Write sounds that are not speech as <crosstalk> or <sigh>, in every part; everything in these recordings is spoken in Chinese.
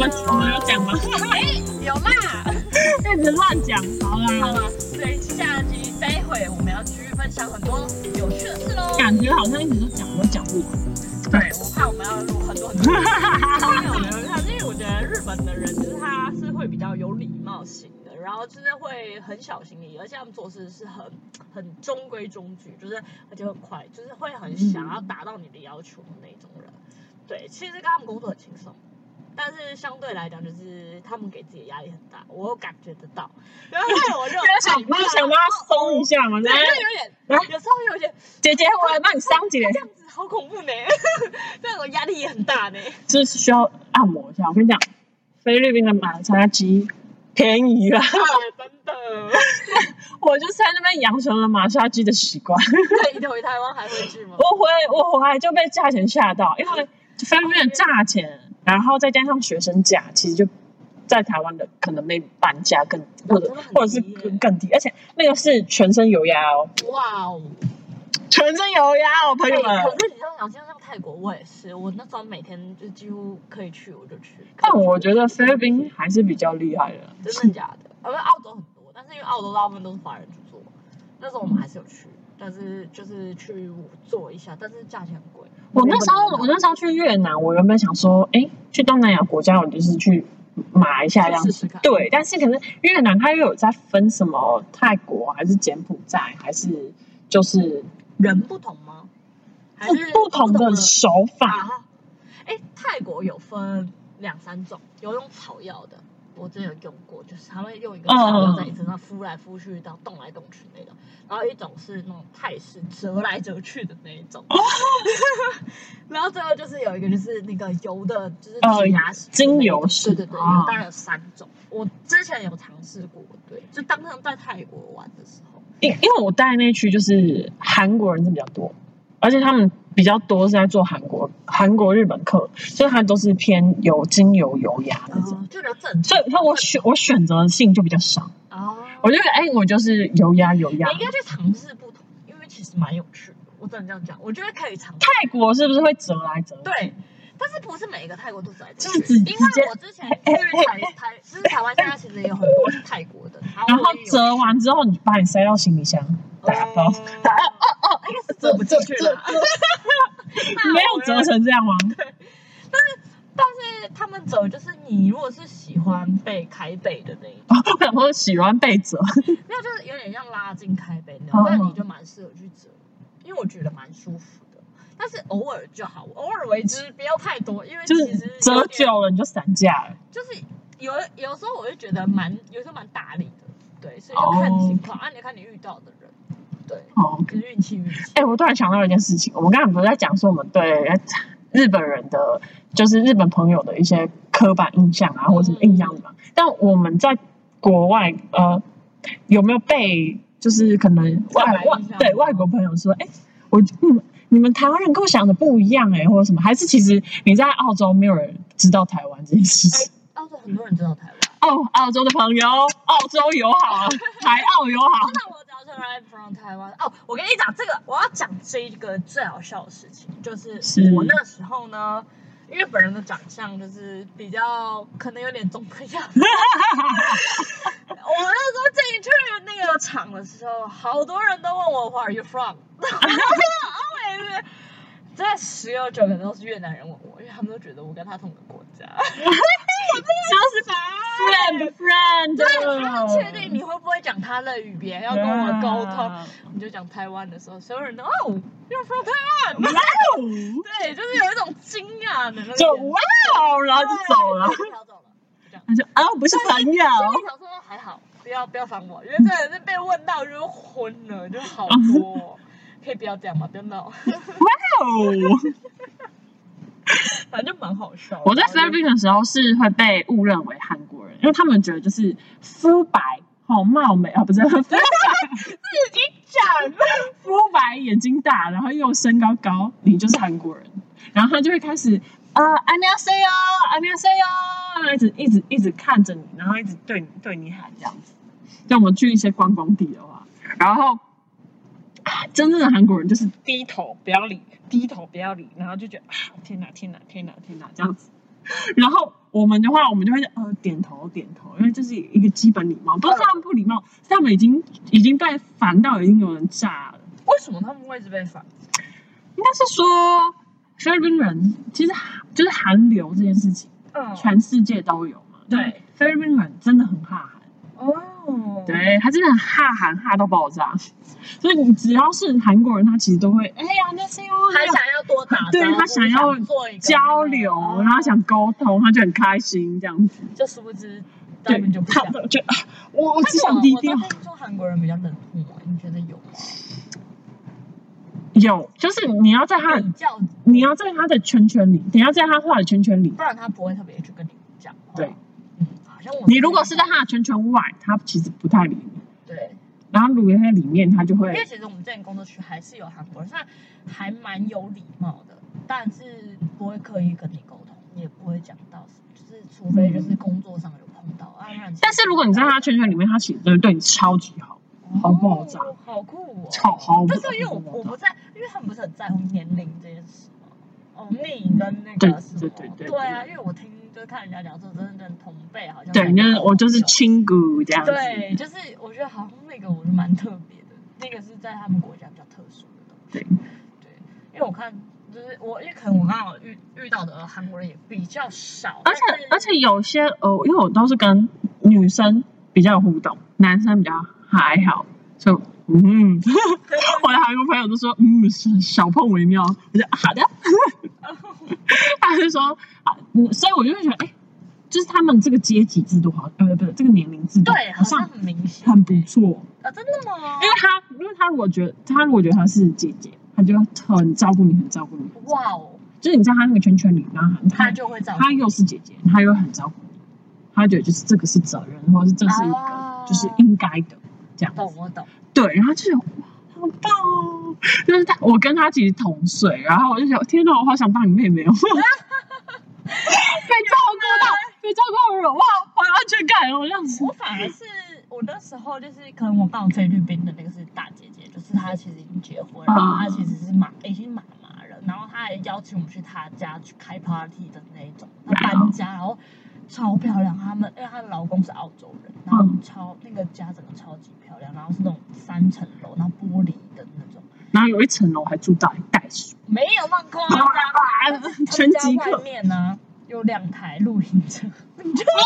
哎，我们我们有讲吗？哎有啦。<laughs> 一直乱讲，好啦好啦。了，所以下集待会我们要继续分享很多有趣的事喽。感觉好像一直都讲都讲不完。对，我怕我们要录很多很多。没有没有，因为我觉得日本的人就是他是会比较有礼貌型的，然后就是会很小心翼翼，而且他们做事是很 <clears throat> 很中规中矩，就是而且很快，就是会很想要达到你的要求的那种人。对，其实跟他们工作很轻松。但是相对来讲，就是他们给自己的压力很大，我有感觉得到。然后 <laughs> 我就想不是想帮他松一下嘛？对，就有点，有时候有点姐姐，我来帮你桑姐，这样子好恐怖呢，这样我压力也很大呢。这是需要按摩一下。我跟你讲，菲律宾的马杀鸡便宜，啊，<laughs> 真的。我就是在那边养成了马杀鸡的习惯。那你回台湾还会去吗？我回我回来就被价钱吓到，因为菲律宾的价钱，然后再加上学生价，其实就在台湾的可能 maybe 半价更或者或者是更更低，而且那个是全身油压哦，哇哦！全身油压哦，朋友们。可是你这样讲，像像泰国，我也是，我那时候每天就几乎可以去，我就去。但我觉得菲律宾还是比较厉害的，真的假的？因为澳洲很多，但是因为澳洲大部分都是华人去做，那时候我们还是有去，但是就是去做一下，但是价钱很贵。我那时候我那时候去越南，我原本想说，哎，去东南亚国家，我就是去买一下这样。对，但是可能越南它又有在分什么泰国还是柬埔寨，还是就是人不同吗？还不是不同的手法。啊？哎，泰国有分两三种，有用草药的，我之前有用过，就是他们用一个草药在你身上敷来敷去，然后动来动去那种。然后一种是那种泰式折来折去的那一种。<laughs> 然后最后就是有一个就是那个油的，就是呃指牙石精油式对对对，大概有三种。我之前有尝试过，对，就当上在泰国玩的时候。因因为我带那区就是韩国人是比较多，而且他们比较多是在做韩国韩国日本课，所以他都是偏有精油油压那种。哦，就比较正常。所以，那我选我选择性就比较少，哦，我就觉得哎，我就是油压油压你。应该去尝试不同，因为其实蛮有趣的。我只能这样讲，我觉得可以尝试。泰国是不是会折来折？对，但是不是每一个泰国都是来这就是直因为我之前去台台，就是台湾现在其实有很多是泰国的，然然后折完之后，你把你塞到行李箱打包，打哦哦，应该是折不进去了。没有折成这样吗？<laughs> 但是但是他们折就是你如果是喜欢被开背的那一种，我想说喜欢被折，<laughs> 没有就是有点像拉近开背那种哦，那你就蛮适合去折，因为我觉得蛮舒服的。但是偶尔就好，偶尔为之，不要太多，因为就其实是折有点久了你就散架了。就是有有时候我就觉得蛮，有时候蛮打理的，对，所以就看情况，啊，你看你遇到的人，对，哦，就是运气运气。哎、我突然想到一件事情，我们刚才不是在讲说我们对日本人的，就是日本朋友的一些刻板印象啊，或者什么印象嘛？但我们在国外，呃，有没有被就是可能外外对外国朋友说，哎、我嗯，你们台湾人跟我想的不一样哎、或者什么？还是其实你在澳洲没有人知道台湾这件事情？澳洲很多人知道台湾，哦，澳洲的朋友，澳洲友好，<laughs> 台澳友好。那我 from 台湾。哦，我跟你讲这个，我要讲这一个最好笑的事情，就是是我那时候呢。因为本人的长相就是比较可能有点中规样，<laughs> 我那时候进去那个场的时候，好多人都问我 Where are you from？<laughs> 然后我每次在十有九个都是越南人问我，因为他们都觉得我跟他同个国家。<laughs> 就是 friend friend，对，他们确定你会不会讲他的语言，要跟我沟通。啊你就讲台湾的时候，所有人都哦，You're from Taiwan，哇哦，<laughs> 对，就是有一种惊讶的那种哇哦，然后就走了。走了，就这样。他就啊，不是朋友，心里想说还好，不要不要烦我，因为真的是被问到就昏了，就好多哦。<laughs> 可以不要这样吗？不要闹，哇哦！反正蛮好笑我在菲律宾的时候是会被误认为韩国人因为他们觉得就是肤白好貌美啊不是自己长的肤白眼睛大然后又身高高你就是韩国人。然后他就会开始啊 i'm your selena i'm 一直一直一直看着你然后一直对你对你喊这样子。像我们去一些观光地的话然后啊真正的韩国人就是低头不要理，低头不要理，然后就觉得啊天哪天哪天哪天哪这样子，然后我们的话，我们就会呃点头点头，因为这是一个基本礼貌，不是他们不礼貌，是他们已经已经被烦到已经有人炸了。为什么他们会一直被烦？应该是说菲律宾人其实就是韩流这件事情，嗯全世界都有嘛。对，菲律宾人真的很怕韩。哦，对他真的很哈韩哈到爆炸，<laughs> 所以你只要是韩国人，他其实都会哎呀那些哦，他想要多打招呼，对他想要做交流，哦然后想沟通，他就很开心这样子。就殊不知根对本就，不想。他们就啊我我只想低调我都。听说韩国人比较冷漠，你觉得有吗？有，就是你要在他你要在他的圈圈里，你要在他画的圈圈里。不然他不会特别去跟你讲话。像我你如果是在他的圈圈外，他其实不太理你。对，然后如果在里面，他就会因为其实我们这边工作区还是有韩国人，还蛮有礼貌的，但是不会刻意跟你沟通，也不会讲到什么，就是除非就是工作上有碰到啊，但是如果你在他圈圈里面，他其实会对你超级好，好爆炸哦好酷哦，超好但是因为我我不在，因为他们不是很在乎年龄这件事吗？哦，你跟那个什么？对对对对啊，因为我听就是看人家讲说，真的跟同辈好像对，就是我就是亲。亲姑这样子。对，就是我觉得好像那个我是蛮特别的，那个是在他们国家比较特殊的东西。对对，因为我看就是我，因为可能我刚好遇遇到的韩国人也比较少，而且而且有些呃，因为我都是跟女生比较互动，男生比较还好，就嗯，我的韩国朋友都说嗯，是小碰为妙，我就好的，<laughs> 他就说啊，嗯所以我就会觉得哎，就是他们这个阶级制度好，呃，不是这个年龄制度对，好像很明显，很不错，啊，真的吗？因为他因为他如果觉得他如果觉得他是姐姐，他就很照顾你，很照顾你，哇哦，就是你在他那个圈圈里，然后他他就会照顾他又是姐姐，他又很照顾你，他觉得就是这个是责任，或者是这是一个、哦就是应该的这样。懂我懂，对，然后就有哇，好棒哦！就是他，我跟他其实同岁，然后我就想，天哪，我好想当你妹妹哦！<laughs> 被照顾到，被照顾到，哇，好有安全感哦，这样子我。反而是我那时候就是可能我刚好菲律宾的那个是大姐姐，就是她其实已经结婚，然后她其实是妈已经妈妈了，然后她还邀请我们去她家去开 party 的那一种，她搬家，然后超漂亮，他们因为她的老公是澳洲人，然后超那个家整个超级漂亮，然后是那种三层楼，然后玻璃的那种，然后有一层楼还住到袋鼠，没有那么夸张，啊 <laughs> 全家外。面呢有两台露营车，你就啊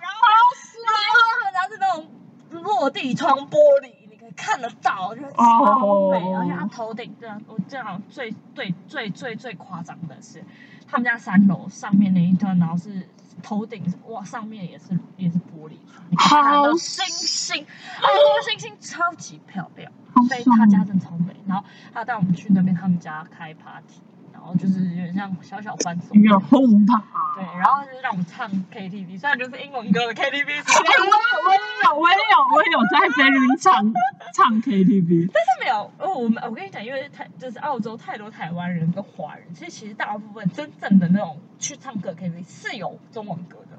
然后然后他们家是那种落地窗玻璃，你可以看得到，就是超美。哦。而且它头顶这样，我这样最最最最最夸张的是，他们家三楼上面那一段，然后是头顶哇，上面也是也是玻璃窗，好星星，好多星星超级漂亮。好所以他家！真的超美。然后他带我们去那边他们家开 party，然后就是有点像小小欢送。有轰趴。对，然后就是让我们唱 KTV，虽然就是英文歌的 KTV，哎我也有，我也有，我也有在菲律宾唱唱 KTV。但是没有。哦，我们我跟你讲，因为太就是澳洲太多台湾人跟华人，所以其实大部分真正的那种去唱歌 KTV 是有中文歌的，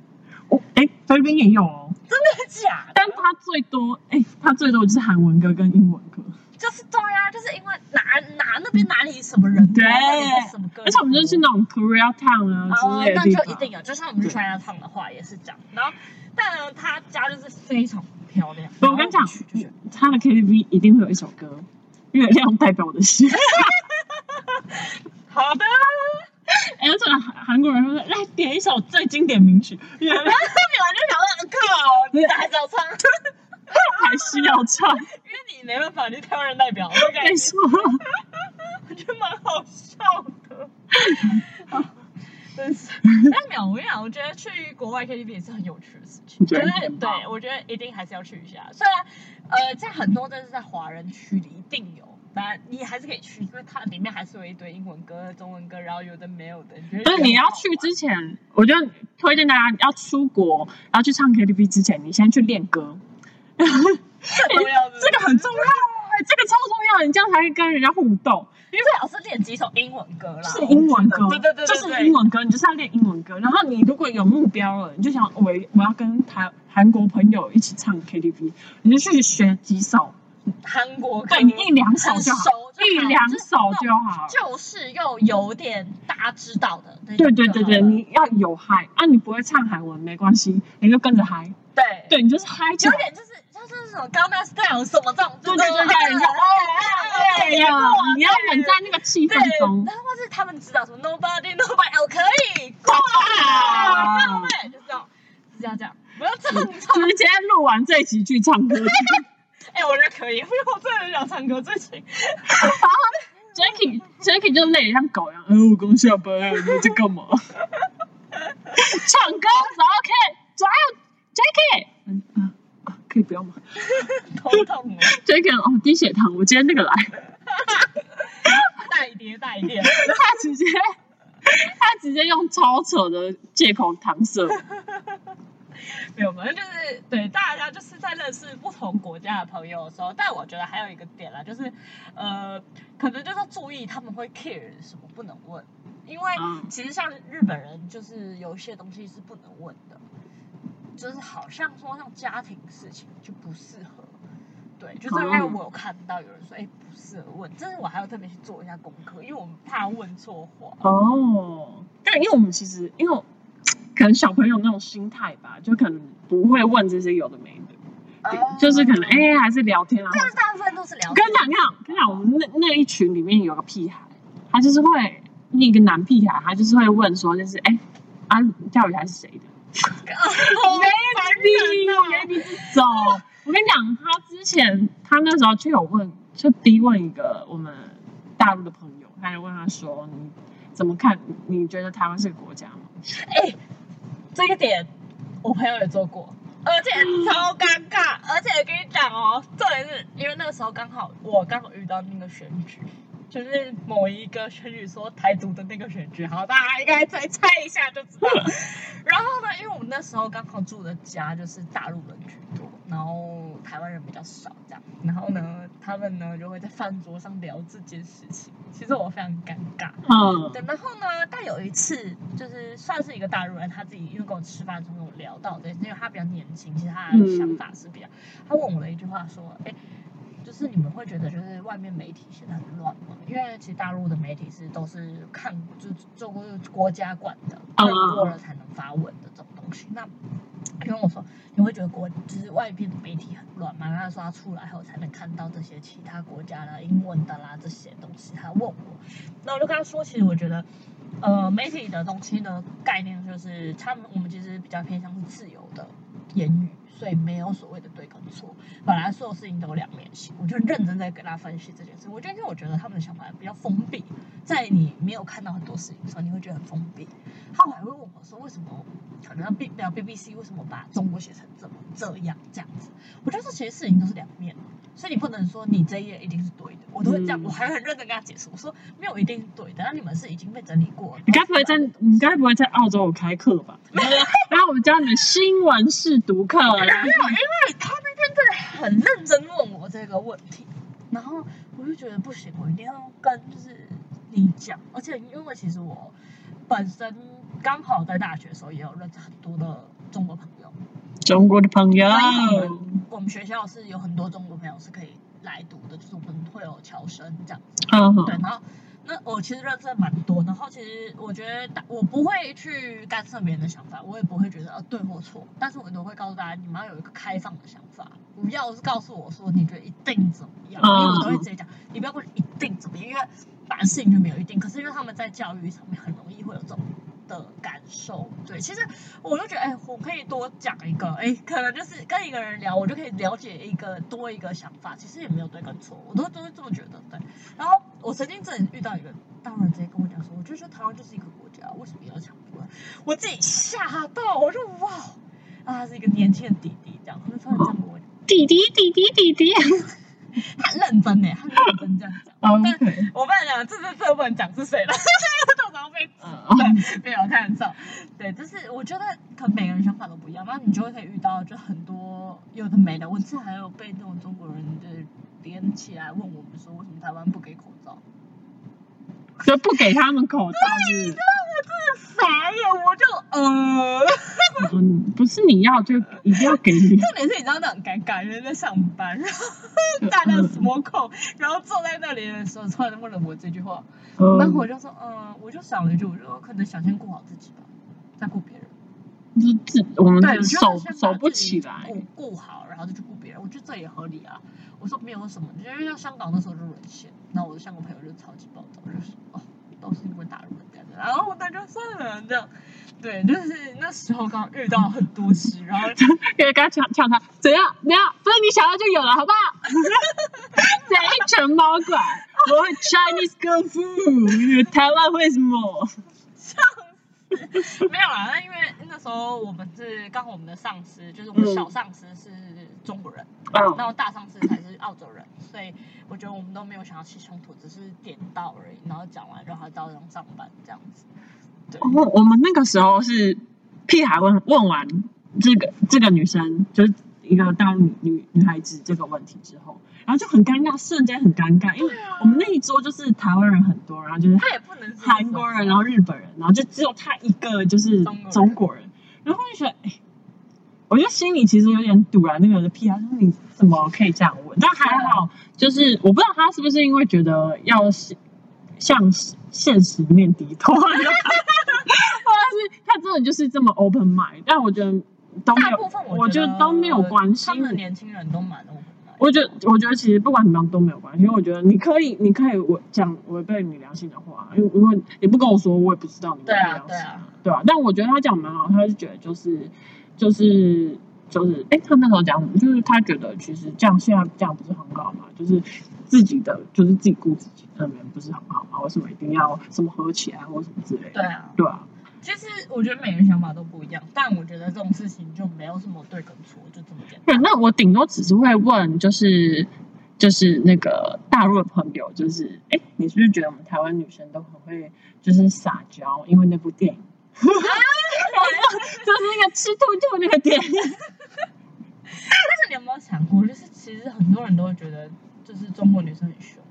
哦，哎，菲律宾也有哦，真的假的？但他最多，哎，他最多就是韩文歌跟英文歌。就是对啊，就是因为哪哪那边哪里什么人多，什么歌，而且我们就是那种 Korea Town 啊哦之类，的那。就一定有，就像我们去对 China Town 的话也是这样。然后，但呢，他家就是非常漂亮。我跟你讲他的 KTV 一定会有一首歌，《月亮代表我的心》。<laughs> 好的，哎，而且韩韩国人说来点一首最经典名曲，<laughs>《月后你完就想说，靠，你还是要唱，还是要唱。<laughs> 你没办法，你台湾人代表，我感觉没错，我觉得蛮好笑的。<laughs> 真是，<laughs> 但没有，我跟你讲，我觉得去国外 KTV 也是很有趣的事情，我觉就是得对，我觉得一定还是要去一下。虽然呃，在很多真的是在华人区里一定有，当然你还是可以去，因为它里面还是有一堆英文歌、中文歌，然后有的没有的。你觉得但是你要去之前，我就推荐大家要出国，然后去唱 KTV 之前，你先去练歌。<laughs> 这个很重要，哎，这个超重要，你这样才会跟人家互动。因为老师练几首英文歌啦，是英文歌，对对对对就是英文歌，你就是要练英文歌。然后你如果有目标了，你就想我我要跟台韩国朋友一起唱 KTV，你就去学几首韩国歌，对你一两首就好，一两首就好。就是又有点大家知道的对对对对，你要有嗨啊！你不会唱韩文没关系，你就跟着嗨。对对你就是嗨。有点就是就是什么 g a n a Style 什么这种，对对对对，你就哦哦对呀，你要稳在那个气氛中。然后或是他们知道什么 Nobody Nobody 哦可以，哇对不对？就这样，是要这样，不要这样唱。直接录完这一集去唱歌。哎，我觉得可以，因为我真的很想唱歌，最近。Jacky Jacky 就累得像狗一样，哎，我刚下班，你在干嘛？唱歌走 OK，走 Jacky，嗯嗯，可以不要吗 <laughs> 头痛哦，？Jacky 哦，低血糖，我今天那个来，带一点，大一点。他直接他直接用超扯的借口搪塞。没有，反正就是对大家就是在认识不同国家的朋友的时候，但我觉得还有一个点啦，就是呃，可能就是注意他们会 care 什么不能问，因为嗯其实像日本人就是有一些东西是不能问的，就是好像说像家庭事情就不适合。对，就是因为我有看到有人说，哎、不适合问，这是我还要特别去做一下功课，因为我们怕问错话。哦，但因为我们其实因为可能小朋友那种心态吧，就可能不会问这些有的没的，就是可能哎、还是聊天啊。或者但是大部分都是聊天。我跟你讲，跟你讲，跟你讲，我们那那一群里面有个屁孩，他就是会那个男屁孩，他就是会问说，就是哎、啊，钓鱼台是谁的？好烦人哦，maybe 这种。我跟你讲，他之前他那时候就有问，就逼问一个我们大陆的朋友，他就问他说，你怎么看？你觉得台湾是个国家吗？哎、这个点我朋友也做过，而且超尴尬。而且跟你讲哦，重点是因为那个时候刚好我刚好遇到那个选举，就是某一个选举说台独的那个选举，好，大家应该再猜一下就知道了。然后呢，因为我们那时候刚好住的家就是大陆人居多，然后台湾人比较少这样，然后呢，他们呢就会在饭桌上聊这件事情，其实我非常尴尬。嗯，对，然后呢，但有一次就是算是一个大陆人，他自己因为跟我吃饭的时候跟我聊到对，因为他比较年轻，其实他的想法是比较，他问我了一句话说，哎，就是你们会觉得就是外面媒体现在很乱吗？因为其实大陆的媒体是都是看就是做过国家管的，看过了才能发文的这种东西。那因为我说你会觉得国就是外边的媒体很乱吗？他说他出来后才能看到这些其他国家的英文的啦这些东西，他问我，那我就跟他说，其实我觉得。呃，媒体的东西的概念就是，他们我们其实比较偏向是自由的言语，所以没有所谓的对跟错。本来所有事情都有两面性，我就认真在跟他分析这件事。我就，因为我觉得他们的想法比较封闭，在你没有看到很多事情的时候，你会觉得很封闭。他还会问我说，为什么可能 B 聊 BBC 为什么把中国写成这么这样这样子？我觉得这其实事情都是两面的。所以你不能说你这一页一定是对的，我都会这样，嗯。我还很认真跟他解释，我说没有一定是对的，那你们是已经被整理过。了。你该不会在你该不会在澳洲有开课吧？<laughs> 然后我们教你们新闻试读课，没有，因为他那天真的很认真问我这个问题，然后我就觉得不行，我一定要跟就是你讲，而且因为其实我本身刚好在大学的时候也有认识很多的中国朋友，中国的朋友，我们学校是有很多中国朋友是可以来读的，就是我们会有侨生这样子。嗯对，然后那我其实认识蛮多，然后其实我觉得大我不会去干涉别人的想法，我也不会觉得呃对或错，但是我都会告诉大家，你们要有一个开放的想法，不要是告诉我说你觉得一定怎么样，因为我都会直接讲，你不要问一定怎么样，因为反正事情就没有一定，可是因为他们在教育上面很容易会有这种。的感受，对，其实我就觉得，哎、我可以多讲一个，哎、可能就是跟一个人聊，我就可以了解一个多一个想法，其实也没有对跟错，我都都是这么觉得，对。然后我曾经真的遇到一个大陆人直接跟我讲说，我就觉得台湾就是一个国家，为什么要抢出来？我自己吓到，我说哇，啊，他是一个年轻的弟弟，这样，他就突然这样跟我讲，弟弟弟弟弟弟他很认真呢，他很认真这样讲。，OK，我不能讲，这这这不能讲是谁了，<laughs> 到时候被嗯对，没有开玩笑。对，就是我觉得可能每个人想法都不一样，那你就会可以遇到就很多有的没的。我之前还有被那种中国人就是连起来问我们说，为什么台湾不给口罩？就不给他们口罩是不是傻眼，我就呃，嗯，不是你要就一定要给你。<laughs> 重点是你知道那很尴尬，因为在上班，然后 <laughs> 大家什么空，然后坐在那里的时候，突然问了我这句话，嗯然后我就说，嗯，我就想了一句，我就说可能想先顾好自己吧，再顾别人。就是自我们对，我觉得守先把守不起来。顾顾好，然后再去顾别人，我觉得这也合理啊。我说没有什么，因为像香港那时候就沦陷，那我的香港朋友就超级暴躁，就是哦，都是因为大陆人干的，然后我那就算了这样。对，就是那时候刚遇到很多事，然后给他抢抢他，怎样？怎样？不是你想要就有了，好不好？<laughs> 贼成猫拐，我会 Chinese Kung Fu，台湾会什么？<laughs> 没有啦，那因为那时候我们是刚好我们的上司，就是我们小上司是中国人，嗯，然后大上司才是澳洲人，所以我觉得我们都没有想要起冲突，只是点到而已，然后讲完让他照样上班这样子。对，我我们那个时候是屁孩问问完这个这个女生，就是一个大女女女孩子这个问题之后，然后就很尴尬，瞬间很尴尬，因为我们那一桌就是台湾人很多，然后就是他也不能是韩国人，然后日本人，然后就只有他一个就是中国人然后就觉得，哎，我就心里其实有点堵然，那个屁啊说你怎么可以这样问？但还好，就是我不知道他是不是因为觉得要向向现实面低头，<laughs> 或者是他真的就是这么 open mind，但我觉得都没有大部分，我觉得都没有关系他。们的年轻人都蛮。我觉得，我觉得其实不管怎么样都没有关系，因为我觉得你可以，你可以我讲违背你良心的话，因为因为你不跟我说，我也不知道你对啊良心对啊，对啊。但我觉得他讲蛮好，他是觉得就是就是就是，哎，他那时候讲什么？就是他觉得其实这样现在这样不是很好嘛，就是自己的就是自己顾自己，那边不是很好嘛？为什么一定要什么合起来或什么之类的？对啊，对啊，其实我觉得每个人想法都不一样，但我觉得这种事情就没有什么对跟错，就这么简对，单。那我顶多只是会问，就是就是那个大陆的朋友，就是哎，你是不是觉得我们台湾女生都很会就是撒娇？因为那部电影，<laughs> 就是那个吃兔兔那个电影。<laughs> 但是你有没有想过，就是其实很多人都会觉得，就是中国女生很凶，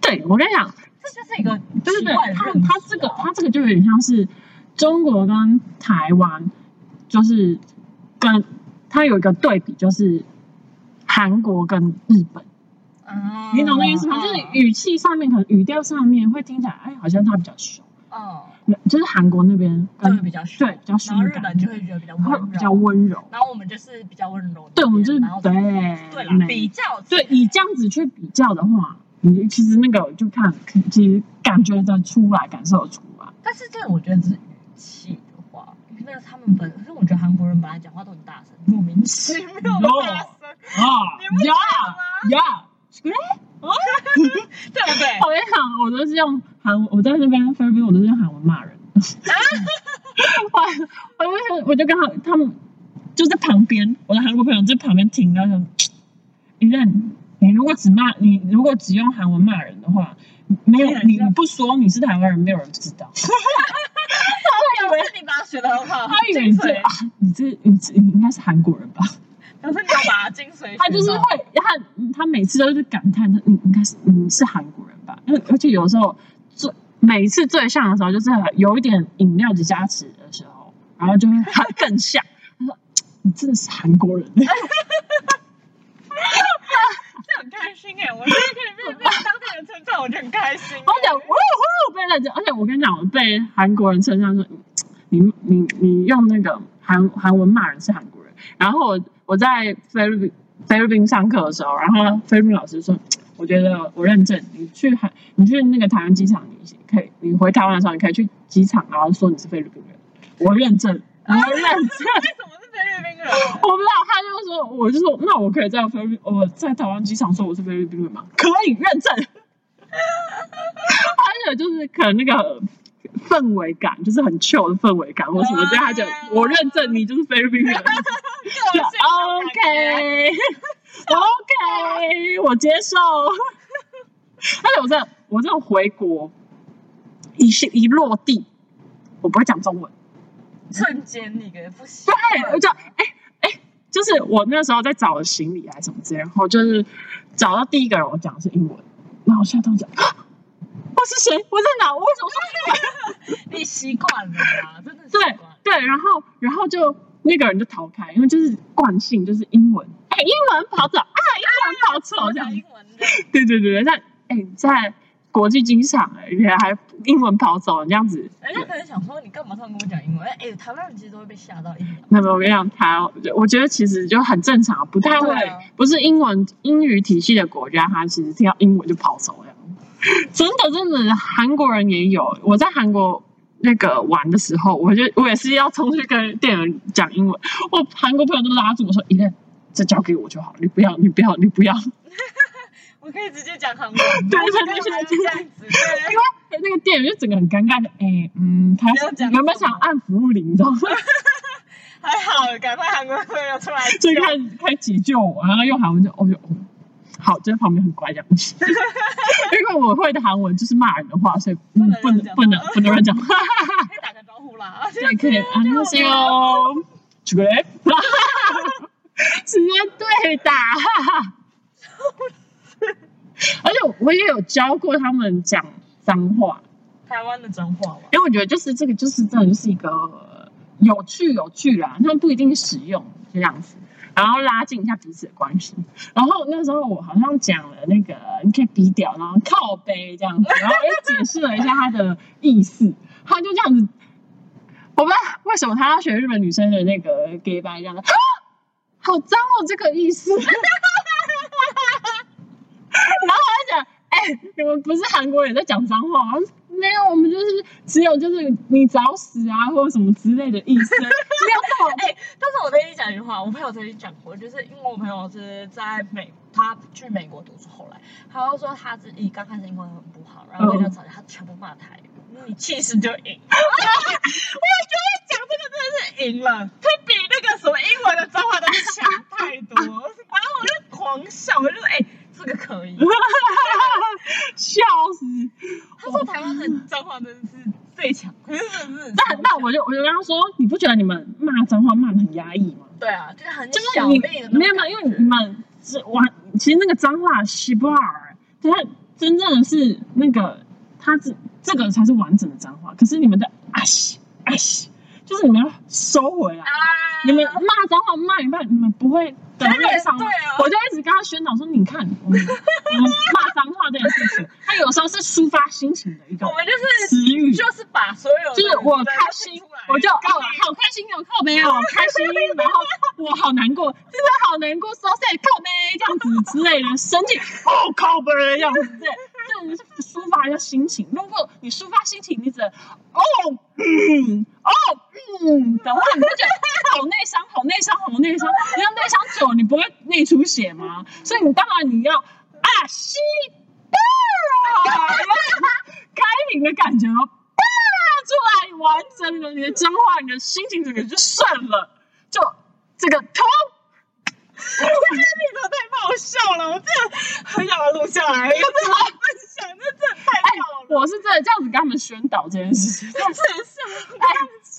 对我跟你讲，这就是一个对对对奇怪，的他他这个他这个就有点像是中国跟台湾，就是跟它有一个对比，就是韩国跟日本。嗯你懂那意思吗？就是语气上面，可能语调上面会听起来，哎，好像他比较凶。嗯，就是韩国那边就会比较凶，对比较凶然后日本就会觉得比较温柔，比较温柔。然后我们就是比较温柔，对，我们就是对对啦，比较对，以这样子去比较的话，你其实那个就看，其实感觉得出来，感受得出来。但是这我觉得只是语气的话，那个他们本，可是我觉得韩国人本来讲话都很大声，莫名其妙的大声，啊你不觉得呀呀，<laughs> 对不对？我跟你讲，我都是用韩，我在那边菲律宾，我都是用韩文骂人。啊？<laughs> 我我就我就刚好他们就在旁边，我的韩国朋友在旁边听，然后说：“一任，你如果只骂你，如果只用韩文骂人的话，没有你你不说你是台湾人，没有人知道。”他以为你把它学的很好，他以为你这啊，你这你这你应该是韩国人吧？表示你要把它精髓。他就是会，他他每次都是感叹他，你应该是你是韩国人吧？因为而且有时候最每一次最像的时候，就是有一点饮料的加持的时候，然后就会 <laughs> 他更像。他说：“你真的是韩国人。<laughs> ”心哎，我现在可以被被当地人称赞，我就很开心。我讲呜呼被认真，而且我跟你讲，我被韩国人称赞说你你你用那个韩韩文骂人是韩国人。然后我我在菲律宾菲律宾上课的时候，然后菲律宾老师说，我觉得我认证，你去韩你去那个台湾机场，你可以你回台湾的时候，你可以去机场，然后说你是菲律宾人，我认证，我认证。<laughs> 为什么是菲律宾人？<laughs> 我不知道，他就说，我就说，那我可以在菲律宾，我在台湾机场说我是菲律宾人吗？可以认证。<laughs> 而且就是可能那个氛围感，就是很 chill 的氛围感或什么，啊这样他就我认证你就是菲律宾人，<laughs> 就 OK OK，我接受。而且我这我这种回国一是一落地，我不会讲中文。瞬间那个不行。对，我就哎哎，就是我那时候在找行李还是什么之类，然后就是找到第一个人，我讲的是英文，然后我吓到讲，啊我是谁？我在哪？我为什么说英文？<laughs> 你习惯了啦，真的习对。对，然后然后就那个人就逃开，因为就是惯性，就是英文，哎，英文跑走啊，英文跑走这样我讲。英文，对对对对，在哎在国际机场哎，你还英文跑走这样子，人家可能想说你干嘛突然跟我讲英文？哎，台湾人其实都会被吓到。那么我跟你讲，台我觉得其实就很正常，不太会，啊不是英文英语体系的国家，他其实听到英文就跑走了。真的真的，韩国人也有。我在韩国那个玩的时候，我就我也是要冲去跟店员讲英文，我韩国朋友都拉住我说：“一念，这交给我就好，你不要，你不要，你不要。”我可以直接讲韩文，<laughs> 对，他就是这样子。因为那个店员就整个很尴尬的，哎，嗯，他原本想按服务铃？你知道吗？<laughs> 还好，赶快韩文朋友出来，就开始开始解救我，然后用韩文就，哦呦，好，在旁边很乖的样子。<laughs> 因为我会的韩文就是骂人的话，所以嗯，不能不能不能乱讲。可以打个招呼了，对，可以，很用心哦，出不来，直接对打。<laughs> 而且我也有教过他们讲脏话，台湾的脏话嘛，因为我觉得就是这个，就是真的就是一个有趣有趣啦，他们不一定使用这样子，然后拉近一下彼此的关系。然后那时候我好像讲了那个你可以比屌，然后靠背这样子，然后又解释了一下他的意思，他就这样子，我不知道为什么他要学日本女生的那个 gay 白这样的，啊 <laughs> 好脏哦这个意思。然后他讲，哎、你们不是韩国人在讲脏话。没有，我们就是只有就是你找死啊，或者什么之类的意思，<laughs> 没有这么哎、但是我跟你讲一句话，我朋友曾经讲过，就是因为我朋友是在美，他去美国读书，后来他就说他自己刚开始英文很不好，然后跟他吵架，他全部骂台语，你气势就赢。<laughs> 我觉得讲这个真的是赢了，他比那个什么英文的脏话都强太多，然后我就狂笑，我就说哎、这个可以。<laughs> 笑死。他说台湾的脏话真的是最强，可是真的是那那我就我就跟他说，你不觉得你们骂脏话骂的很压抑吗？对啊，就是很就是你小力的没有没有，因为你们是玩，其实那个脏话西布尔，它真正的是那个，它这这个才是完整的脏话。可是你们的啊西啊西，就是你们要收回来。啊，你们骂脏话骂一半，你们不会？对啊我就一直跟他宣导说，你看，我们骂脏话这件事情，<laughs> 他有时候是抒发心情的一种我们就是词语。就是把所有就是我开心，我就哦，好开心有，靠背哦，<laughs> 开心，然后我好难过，真的好难过，so sad，靠背这样子之类的，生气哦，靠背这样子，对，这是抒发一下心情。如果你抒发心情，你只能哦嗯哦嗯的话，你就觉得好内伤，好内伤，好内伤。你要内伤久，你不会内出血吗？所以你当然你要啊西吧，开屏的感觉哦。出来，完整了你的脏话，你的心情整个就顺了，就这个通。我觉得你真的太爆笑了，我真的很想要录下来，跟大家分享，这真的太哎好了。我是真的这样子跟他们宣导这件事情。真的是，哎，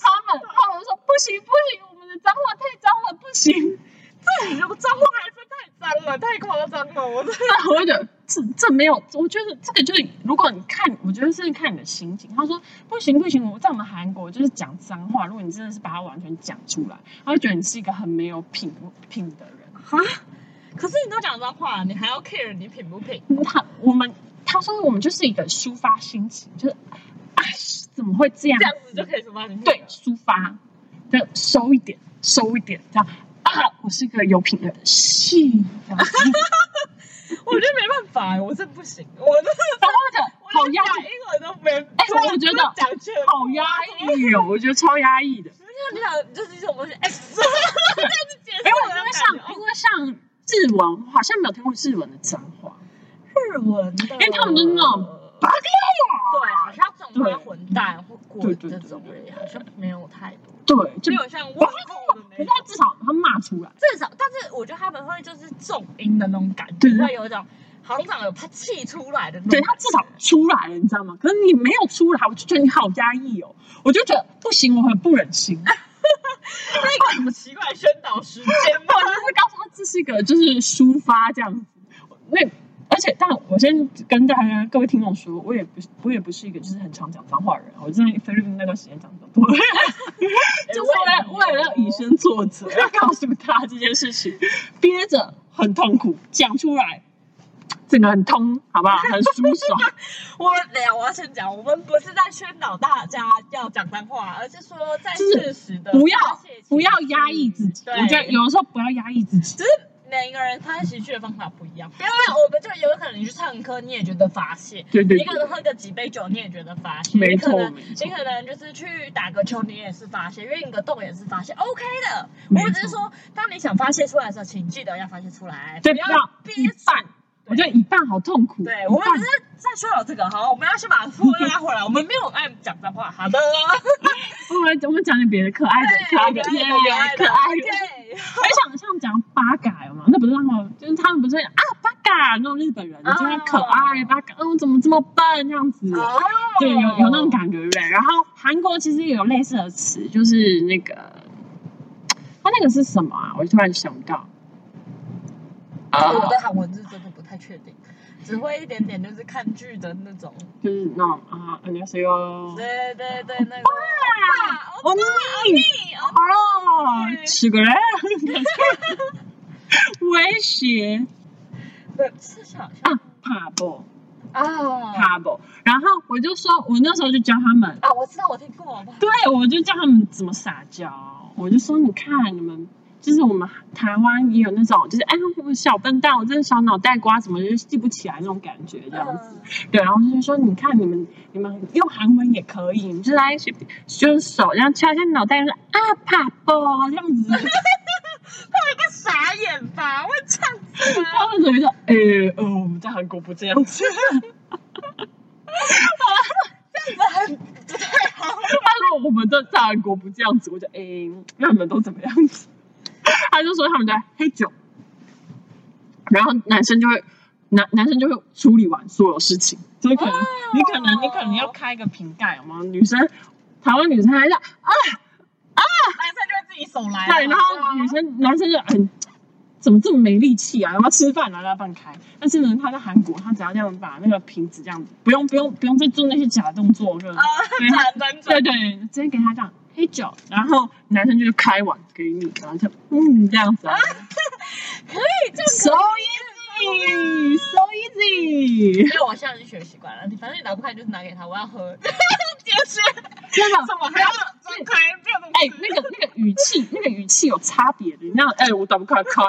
他们他们说不行不行，我们的脏话太脏了，不行。这脏话还是太脏了，太夸张了，我真的。我就觉得这这没有，我觉得这个就是，如果你看，我觉得是看你的心情。他说不行不行，我在我们韩国就是讲脏话，如果你真的是把它完全讲出来，他会觉得你是一个很没有品品的人。啊！可是你都讲脏话，你还要 care 你品不品？他我们他说我们就是一个抒发心情，就是啊怎么会这样这样子就可以说把你对抒发，就收一点收一点这样啊，我是一个有品的人，是这样子，<laughs> 我觉得没办法，我真的不行，我真的然后就好压抑，英文都没。哎我觉得好压抑哦，我觉得超压抑的。你想就是一种东西，哎，这样子解释因为因为像因为像日文，好像没有听过日文的脏话，日文的，因为他们就是那种对，好像这种对混蛋或滚对对这种而已，好像没有太多，对，就没有像问候的那种可是他。至少他骂出来，至少，但是我觉得他们会就是重音的那种感觉，会有一种行长有他气出来的那种。对他至少出来了，你知道吗？可是你没有出来，我就觉得你好压抑哦，我就觉得不行，我很不忍心。<laughs> 那个什么奇怪宣导时间吗？我就是告诉他这是一个就是抒发这样子，那而且且，但我先跟大家各位听众说，我也不是我也不是一个就是很常讲脏话的人，我在菲律宾那段时间讲的多，<laughs> 就是为了为了要以身作则，要告诉他这件事情，<laughs> 憋着很痛苦，讲出来。整个很通，好不好？<laughs> 很舒爽。我们等下我要先讲，我们不是在宣导大家要讲脏话，而是说在就是适时的不要不要压抑自己，对我觉得有的时候不要压抑自己。只是每个人发泄情绪的方法不一样。因为，我们就有可能你去唱歌，你也觉得发泄；对对你可能喝个几杯酒，你也觉得发泄。没错你可能你可能就是去打个球，你也是发泄；运个动也是发泄，OK 的。我只是说，当你想发泄出来的时候，请记得要发泄出来，对，不要憋一半，我觉得一半好痛苦。对，我们只是在说到这个，好，我们要先把负拉回来。我们没有爱讲脏话，好的，<laughs> 我们我们讲点别的可爱的，可爱的，耶，可爱的。对，还想像讲八嘎有吗？那不是让我，就是他们不是啊八嘎那种日本人，就会可爱八嘎，嗯，怎么这么笨这样子？哦对，有有那种感觉，对不对？然后韩国其实也有类似的词，就是那个，它那个是什么啊？我突然想不到。啊我对韩文是真的不太确定只会一点点就是看剧的那种就是那种啊那谁哦对对对那个哇哦你啊七个人哈哈哈威胁市场上啊 pablo 啊 pablo 然后我就说我那时候就教他们啊我知道我听过对我就教他们怎么撒娇我就说你看你们就是我们台湾也有那种，就是哎，我小笨蛋，我真的小脑袋瓜，怎么就记不起来那种感觉，这样子。对，然后就是说，你看你们，你们用韩文也可以，你们就来就是手，然后敲一下脑袋，说啊，怕不这样子。<laughs> 他一个傻眼吧？会这样子吗？他们怎么说？哎，呃，我们在韩国不这样子。<laughs> 这样子很不太好。他说我们在在韩国不这样子，我就哎，那你们都怎么样子？他就说他们在喝酒，然后男生就会男男生就会处理完所有事情，所以可能、哦你可能你可能要开一个瓶盖，有吗？女生台湾女生还在啊啊，男生就会自己手来。对，然后女生男生就很。怎么这么没力气啊？要吃饭？然后要放开。但是呢，他在韩国，他只要这样把那个瓶子这样子，不用不用不用再做那些假动作，就啊，对。对对，直接给他这样黑酒，然后男生就是开碗给你，然后就嗯这样子啊可以这样，so easy，so easy，因为我现在已经学习惯了，你反正你打不开就是拿给他，我要喝。就是。真的。怎么还要张开？哎，那个那个语气，那个语气有差别的。你那样，哎，我打不开开，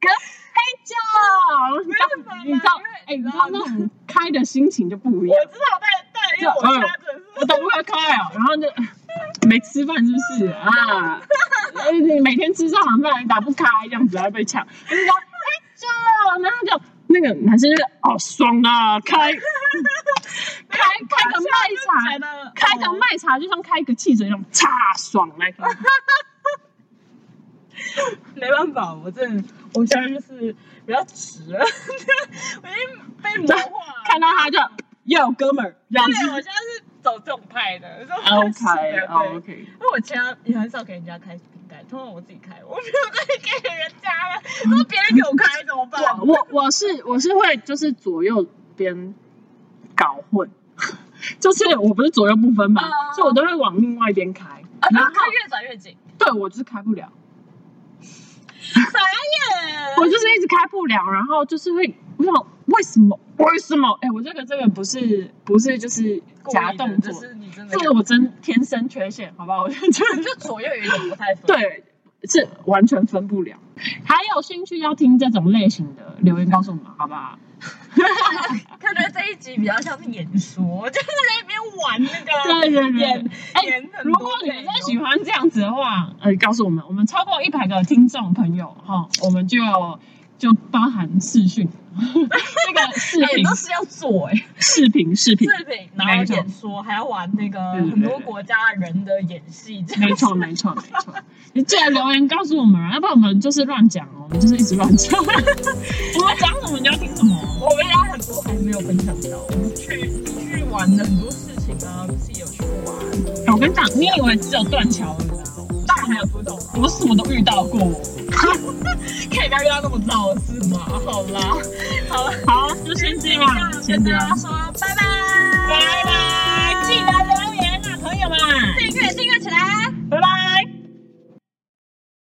跟黑酒，你知道，你知道，哎，你知道那种开的心情就不一样我。知道，但但因为我家真是我打不开开啊，然后就没吃饭是不是啊？呃 <laughs> 你每天吃上晚饭还打不开，这样子还被抢，就是说黑酒，然后就那个男生就是哦爽啊，开 <laughs> 开开个卖茶，开个卖茶就像开一个汽水一样，差爽来个。<laughs> 没办法，我真的，我现在就是比较直了，我已经被魔化了。看到他就哟哥们儿对，我现在是走这种派的。这种，OK 对哦 OK，因为我家也很少给人家开瓶盖，通常我自己开，我没有再给人家了。如果别人给我开怎么办？我我我是我是会就是左右边搞混，就是我不是左右不分嘛，啊所以我都会往另外一边开，啊，然然后它越转越紧，对我就是开不了，傻眼。我就是一直开不了，然后就是会我想为什么为什么？哎，我这个这个不是不是就是假动作就，是你真的这个我真天生缺陷，好不好？<laughs> 我就真的就左右有一点不太分。，对，是完全分不了。还有兴趣要听这种类型的留言告诉我们，好不好？<laughs> 感觉这一集比较像是演说，就是在那边玩那个 <laughs> 对对对演，哎演如果你们真喜欢这样子的话，呃，告诉我们，我们超过一百个听众朋友哈，我们就就包含视讯，那个 <laughs> 视频哎都是要做哎，视频视频，视频，然后演说，还要玩那个很多国家人的演戏，没错没错没错。你记得留言告诉我们啊，要不然我们就是乱讲哦，我们就是一直乱讲，<laughs> 我们讲什么你要听什么。我们家很多还没有分享到，我们去去玩的很多事情啊，自己有去玩，我跟你讲，你以为只有断桥而已啊？大还有多种啊，我什么都遇到过。可以不要遇到那么糟的事吗？好啦，好好，就先这样，先这样说，拜拜，拜拜，记得留言啊，朋友们，订阅订阅起来，拜拜。